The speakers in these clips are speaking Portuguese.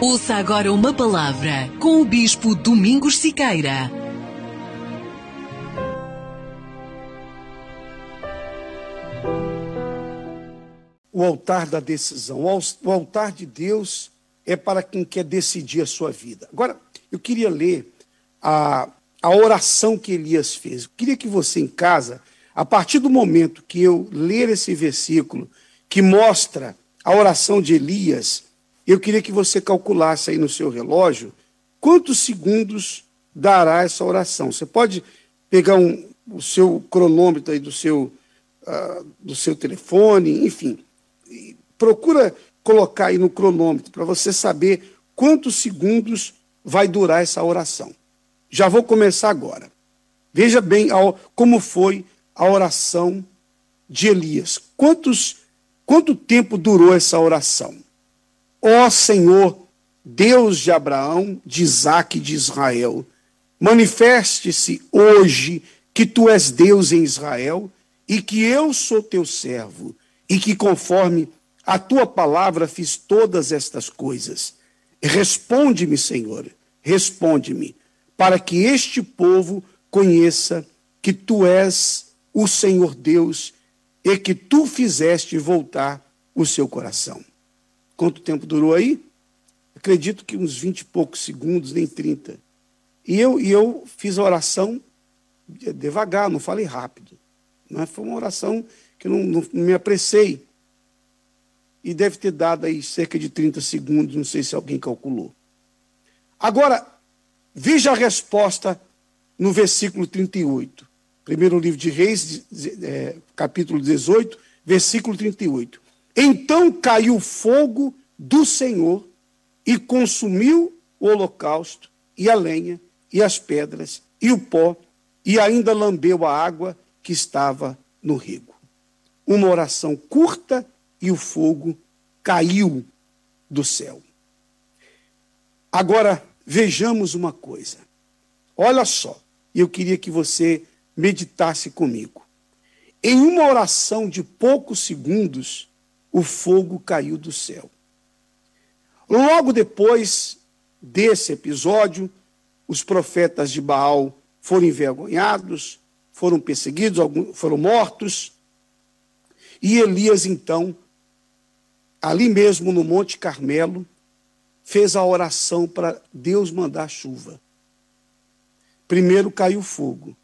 Ouça agora uma palavra com o Bispo Domingos Siqueira. O altar da decisão. O altar de Deus é para quem quer decidir a sua vida. Agora, eu queria ler a, a oração que Elias fez. Eu queria que você em casa, a partir do momento que eu ler esse versículo que mostra a oração de Elias, eu queria que você calculasse aí no seu relógio quantos segundos dará essa oração. Você pode pegar um, o seu cronômetro aí do seu, uh, do seu telefone, enfim. Procura colocar aí no cronômetro para você saber quantos segundos vai durar essa oração. Já vou começar agora. Veja bem como foi a oração de Elias. Quantos, quanto tempo durou essa oração? Ó Senhor, Deus de Abraão, de Isaac e de Israel, manifeste-se hoje que tu és Deus em Israel e que eu sou teu servo e que conforme a tua palavra fiz todas estas coisas. Responde-me, Senhor, responde-me, para que este povo conheça que tu és o Senhor Deus e que tu fizeste voltar o seu coração. Quanto tempo durou aí? Acredito que uns 20 e poucos segundos, nem 30. E eu, e eu fiz a oração devagar, não falei rápido. Né? Foi uma oração que não, não me apressei. E deve ter dado aí cerca de 30 segundos, não sei se alguém calculou. Agora, veja a resposta no versículo 38. Primeiro livro de Reis, é, capítulo 18, versículo 38. Então caiu fogo do Senhor e consumiu o holocausto e a lenha e as pedras e o pó e ainda lambeu a água que estava no rego. Uma oração curta e o fogo caiu do céu. Agora vejamos uma coisa. Olha só, eu queria que você meditasse comigo. Em uma oração de poucos segundos, o fogo caiu do céu. Logo depois desse episódio, os profetas de Baal foram envergonhados, foram perseguidos, foram mortos. E Elias, então, ali mesmo no Monte Carmelo, fez a oração para Deus mandar chuva. Primeiro caiu fogo,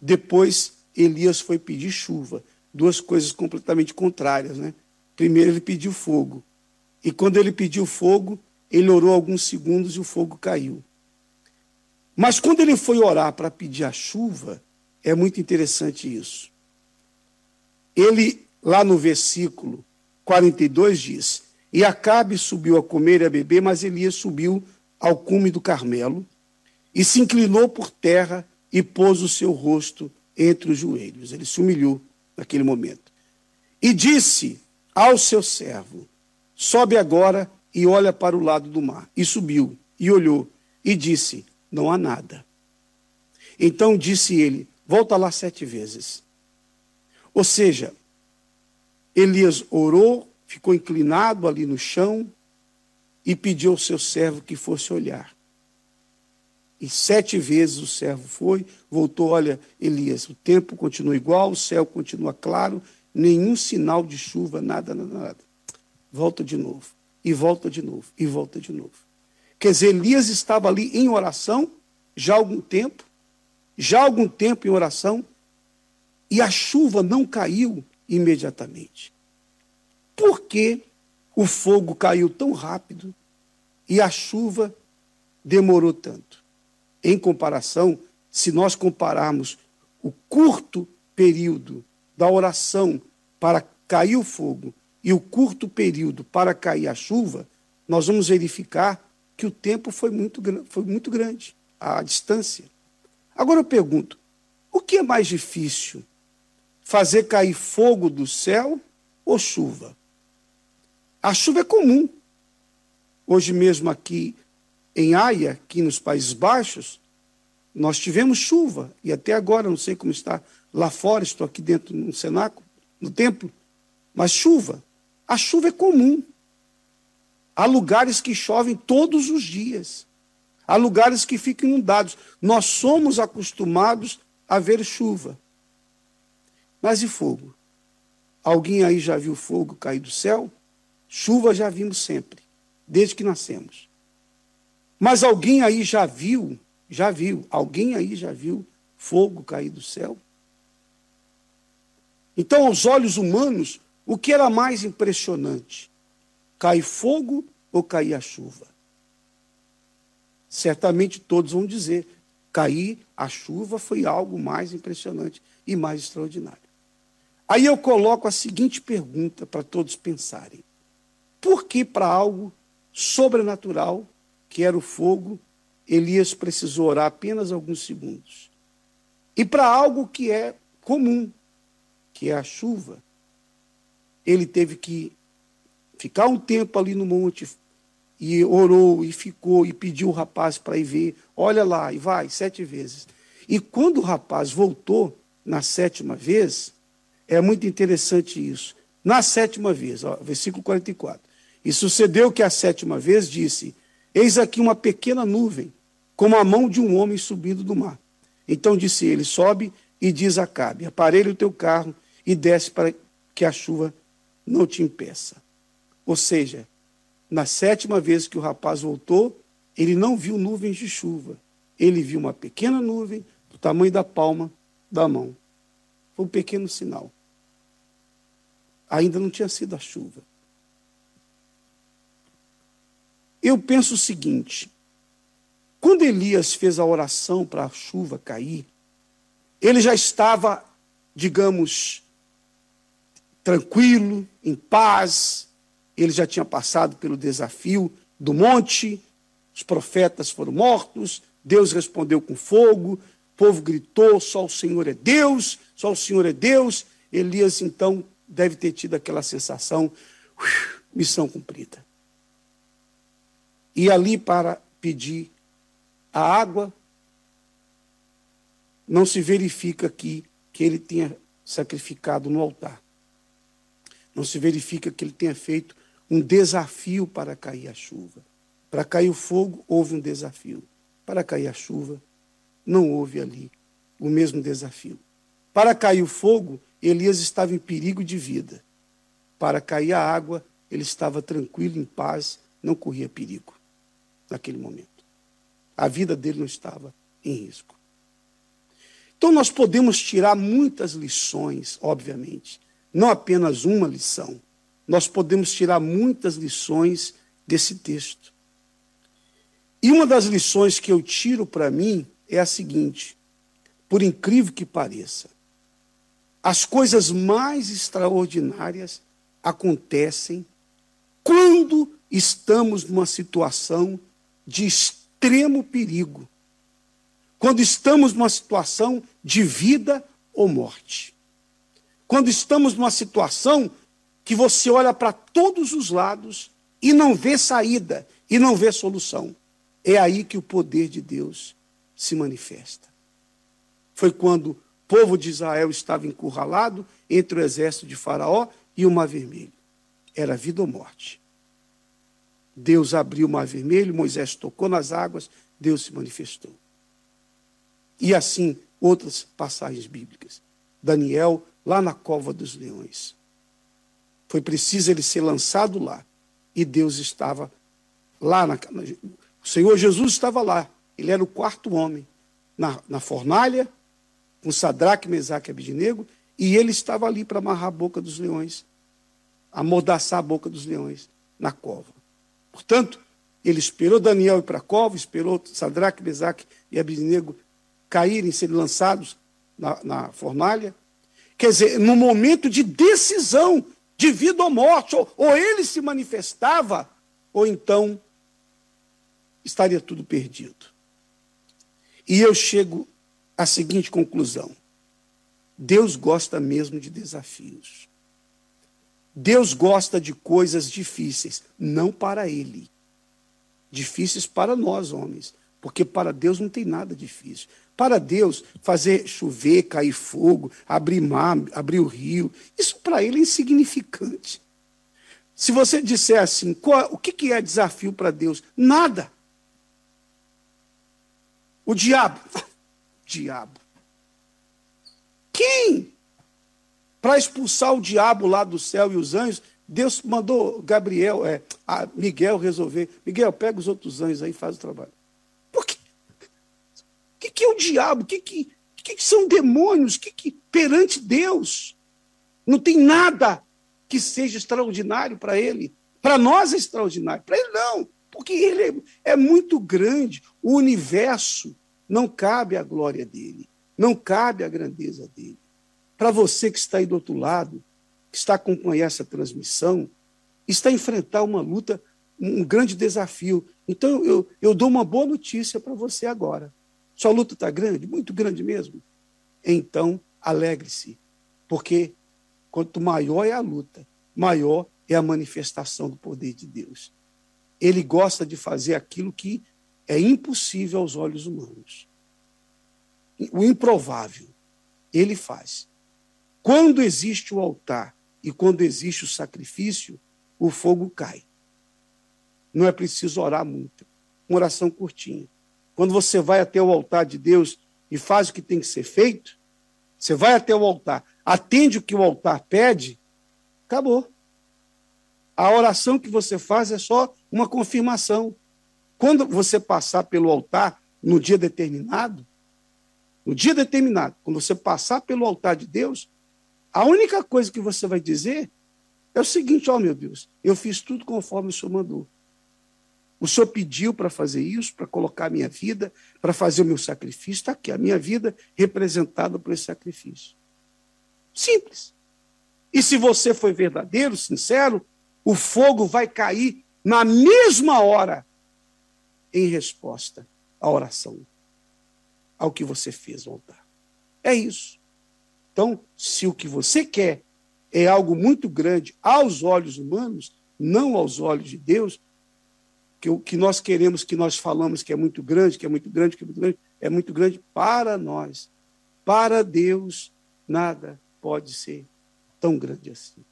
depois Elias foi pedir chuva. Duas coisas completamente contrárias, né? Primeiro ele pediu fogo. E quando ele pediu fogo, ele orou alguns segundos e o fogo caiu. Mas quando ele foi orar para pedir a chuva, é muito interessante isso. Ele, lá no versículo 42, diz: E Acabe subiu a comer e a beber, mas Elias subiu ao cume do Carmelo e se inclinou por terra e pôs o seu rosto entre os joelhos. Ele se humilhou naquele momento. E disse ao seu servo: Sobe agora e olha para o lado do mar. E subiu, e olhou, e disse: Não há nada. Então disse ele: Volta lá sete vezes. Ou seja, Elias orou, ficou inclinado ali no chão e pediu ao seu servo que fosse olhar. E sete vezes o servo foi, voltou, olha, Elias, o tempo continua igual, o céu continua claro, nenhum sinal de chuva, nada, nada, nada. Volta de novo, e volta de novo, e volta de novo. Quer dizer, Elias estava ali em oração, já há algum tempo, já há algum tempo em oração, e a chuva não caiu imediatamente. Por que o fogo caiu tão rápido e a chuva demorou tanto? Em comparação, se nós compararmos o curto período da oração para cair o fogo e o curto período para cair a chuva, nós vamos verificar que o tempo foi muito, foi muito grande, a distância. Agora eu pergunto: o que é mais difícil? Fazer cair fogo do céu ou chuva? A chuva é comum. Hoje mesmo aqui em Haia, aqui nos Países Baixos, nós tivemos chuva, e até agora, não sei como está lá fora, estou aqui dentro no cenáculo, no templo, mas chuva. A chuva é comum. Há lugares que chovem todos os dias. Há lugares que ficam inundados. Nós somos acostumados a ver chuva. Mas e fogo? Alguém aí já viu fogo cair do céu? Chuva já vimos sempre, desde que nascemos. Mas alguém aí já viu, já viu, alguém aí já viu fogo cair do céu? Então, aos olhos humanos, o que era mais impressionante? Cai fogo ou cair a chuva? Certamente todos vão dizer: cair a chuva foi algo mais impressionante e mais extraordinário. Aí eu coloco a seguinte pergunta para todos pensarem: por que para algo sobrenatural, que era o fogo, Elias precisou orar apenas alguns segundos? E para algo que é comum, que é a chuva, ele teve que ficar um tempo ali no monte e orou e ficou e pediu o rapaz para ir ver. Olha lá, e vai, sete vezes. E quando o rapaz voltou na sétima vez, é muito interessante isso. Na sétima vez, ó, versículo 44. E sucedeu que a sétima vez disse: Eis aqui uma pequena nuvem, como a mão de um homem subindo do mar. Então disse ele: Sobe e diz a Cabe: Aparelhe o teu carro e desce para que a chuva não te impeça. Ou seja, na sétima vez que o rapaz voltou, ele não viu nuvens de chuva. Ele viu uma pequena nuvem do tamanho da palma da mão. Foi um pequeno sinal. Ainda não tinha sido a chuva. Eu penso o seguinte: quando Elias fez a oração para a chuva cair, ele já estava, digamos, tranquilo, em paz, ele já tinha passado pelo desafio do monte, os profetas foram mortos, Deus respondeu com fogo, o povo gritou: só o Senhor é Deus, só o Senhor é Deus. Elias então deve ter tido aquela sensação: missão cumprida. E ali para pedir a água, não se verifica aqui que ele tenha sacrificado no altar. Não se verifica que ele tenha feito um desafio para cair a chuva. Para cair o fogo, houve um desafio. Para cair a chuva, não houve ali o mesmo desafio. Para cair o fogo, Elias estava em perigo de vida. Para cair a água, ele estava tranquilo, em paz, não corria perigo naquele momento. A vida dele não estava em risco. Então nós podemos tirar muitas lições, obviamente, não apenas uma lição. Nós podemos tirar muitas lições desse texto. E uma das lições que eu tiro para mim é a seguinte: por incrível que pareça, as coisas mais extraordinárias acontecem quando estamos numa situação de extremo perigo, quando estamos numa situação de vida ou morte. Quando estamos numa situação que você olha para todos os lados e não vê saída e não vê solução, é aí que o poder de Deus se manifesta. Foi quando o povo de Israel estava encurralado entre o exército de Faraó e o Mar Vermelho. Era vida ou morte. Deus abriu o Mar Vermelho, Moisés tocou nas águas, Deus se manifestou. E assim, outras passagens bíblicas. Daniel lá na cova dos leões. Foi preciso ele ser lançado lá. E Deus estava lá. Na, o Senhor Jesus estava lá. Ele era o quarto homem. Na, na fornalha, com Sadraque, Mesaque e Abidinego. E ele estava ali para amarrar a boca dos leões. Amordaçar a boca dos leões na cova. Portanto, ele esperou Daniel ir para a cova, esperou Sadraque, Mesaque e Abidinego caírem, serem lançados na, na fornalha. Quer dizer, no momento de decisão de vida ou morte, ou, ou ele se manifestava, ou então estaria tudo perdido. E eu chego à seguinte conclusão: Deus gosta mesmo de desafios. Deus gosta de coisas difíceis, não para ele. Difíceis para nós, homens, porque para Deus não tem nada difícil. Para Deus, fazer chover, cair fogo, abrir mar, abrir o rio, isso para ele é insignificante. Se você disser assim, qual, o que, que é desafio para Deus? Nada. O diabo. diabo. Quem? Para expulsar o diabo lá do céu e os anjos, Deus mandou Gabriel, é, Miguel resolver. Miguel, pega os outros anjos aí e faz o trabalho. O que, que é o diabo? O que, que, que, que são demônios? O que, que perante Deus não tem nada que seja extraordinário para ele. Para nós é extraordinário, para ele não, porque ele é, é muito grande. O universo não cabe a glória dele, não cabe a grandeza dele. Para você que está aí do outro lado, que está acompanhando essa transmissão, está a enfrentar uma luta, um grande desafio. Então, eu, eu dou uma boa notícia para você agora. Sua luta está grande, muito grande mesmo. Então, alegre-se, porque quanto maior é a luta, maior é a manifestação do poder de Deus. Ele gosta de fazer aquilo que é impossível aos olhos humanos. O improvável, ele faz. Quando existe o altar e quando existe o sacrifício, o fogo cai. Não é preciso orar muito. Uma oração curtinha. Quando você vai até o altar de Deus e faz o que tem que ser feito, você vai até o altar, atende o que o altar pede, acabou. A oração que você faz é só uma confirmação. Quando você passar pelo altar no dia determinado, no dia determinado, quando você passar pelo altar de Deus, a única coisa que você vai dizer é o seguinte: ó oh, meu Deus, eu fiz tudo conforme o Senhor mandou. O Senhor pediu para fazer isso, para colocar a minha vida, para fazer o meu sacrifício. Está aqui, a minha vida representada por esse sacrifício. Simples. E se você foi verdadeiro, sincero, o fogo vai cair na mesma hora em resposta à oração, ao que você fez no altar. É isso. Então, se o que você quer é algo muito grande aos olhos humanos, não aos olhos de Deus, que o que nós queremos, que nós falamos que é muito grande, que é muito grande, que é muito grande, é muito grande para nós. Para Deus, nada pode ser tão grande assim.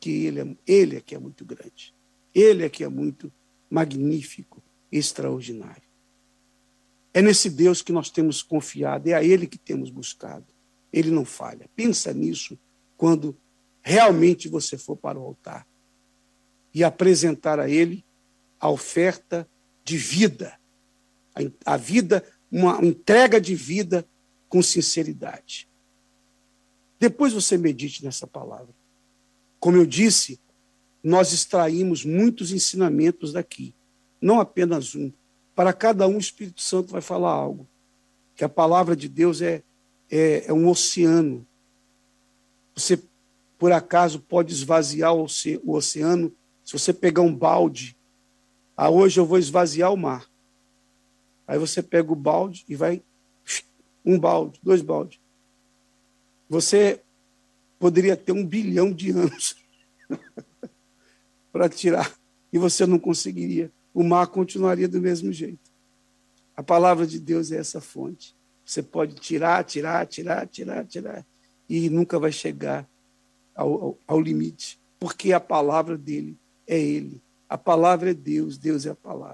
Que Ele é, ele é que é muito grande. Ele é que é muito magnífico, extraordinário. É nesse Deus que nós temos confiado, é a Ele que temos buscado. Ele não falha. Pensa nisso quando realmente você for para o altar e apresentar a Ele a oferta de vida, a, vida, uma entrega de vida com sinceridade. Depois você medite nessa palavra. Como eu disse, nós extraímos muitos ensinamentos daqui, não apenas um. Para cada um, o Espírito Santo vai falar algo. Que a palavra de Deus é, é, é um oceano. Você, por acaso, pode esvaziar o oceano se você pegar um balde ah, hoje eu vou esvaziar o mar. Aí você pega o balde e vai. Um balde, dois baldes. Você poderia ter um bilhão de anos para tirar e você não conseguiria. O mar continuaria do mesmo jeito. A palavra de Deus é essa fonte. Você pode tirar, tirar, tirar, tirar, tirar e nunca vai chegar ao, ao, ao limite, porque a palavra dele é Ele. A palavra é Deus, Deus é a palavra.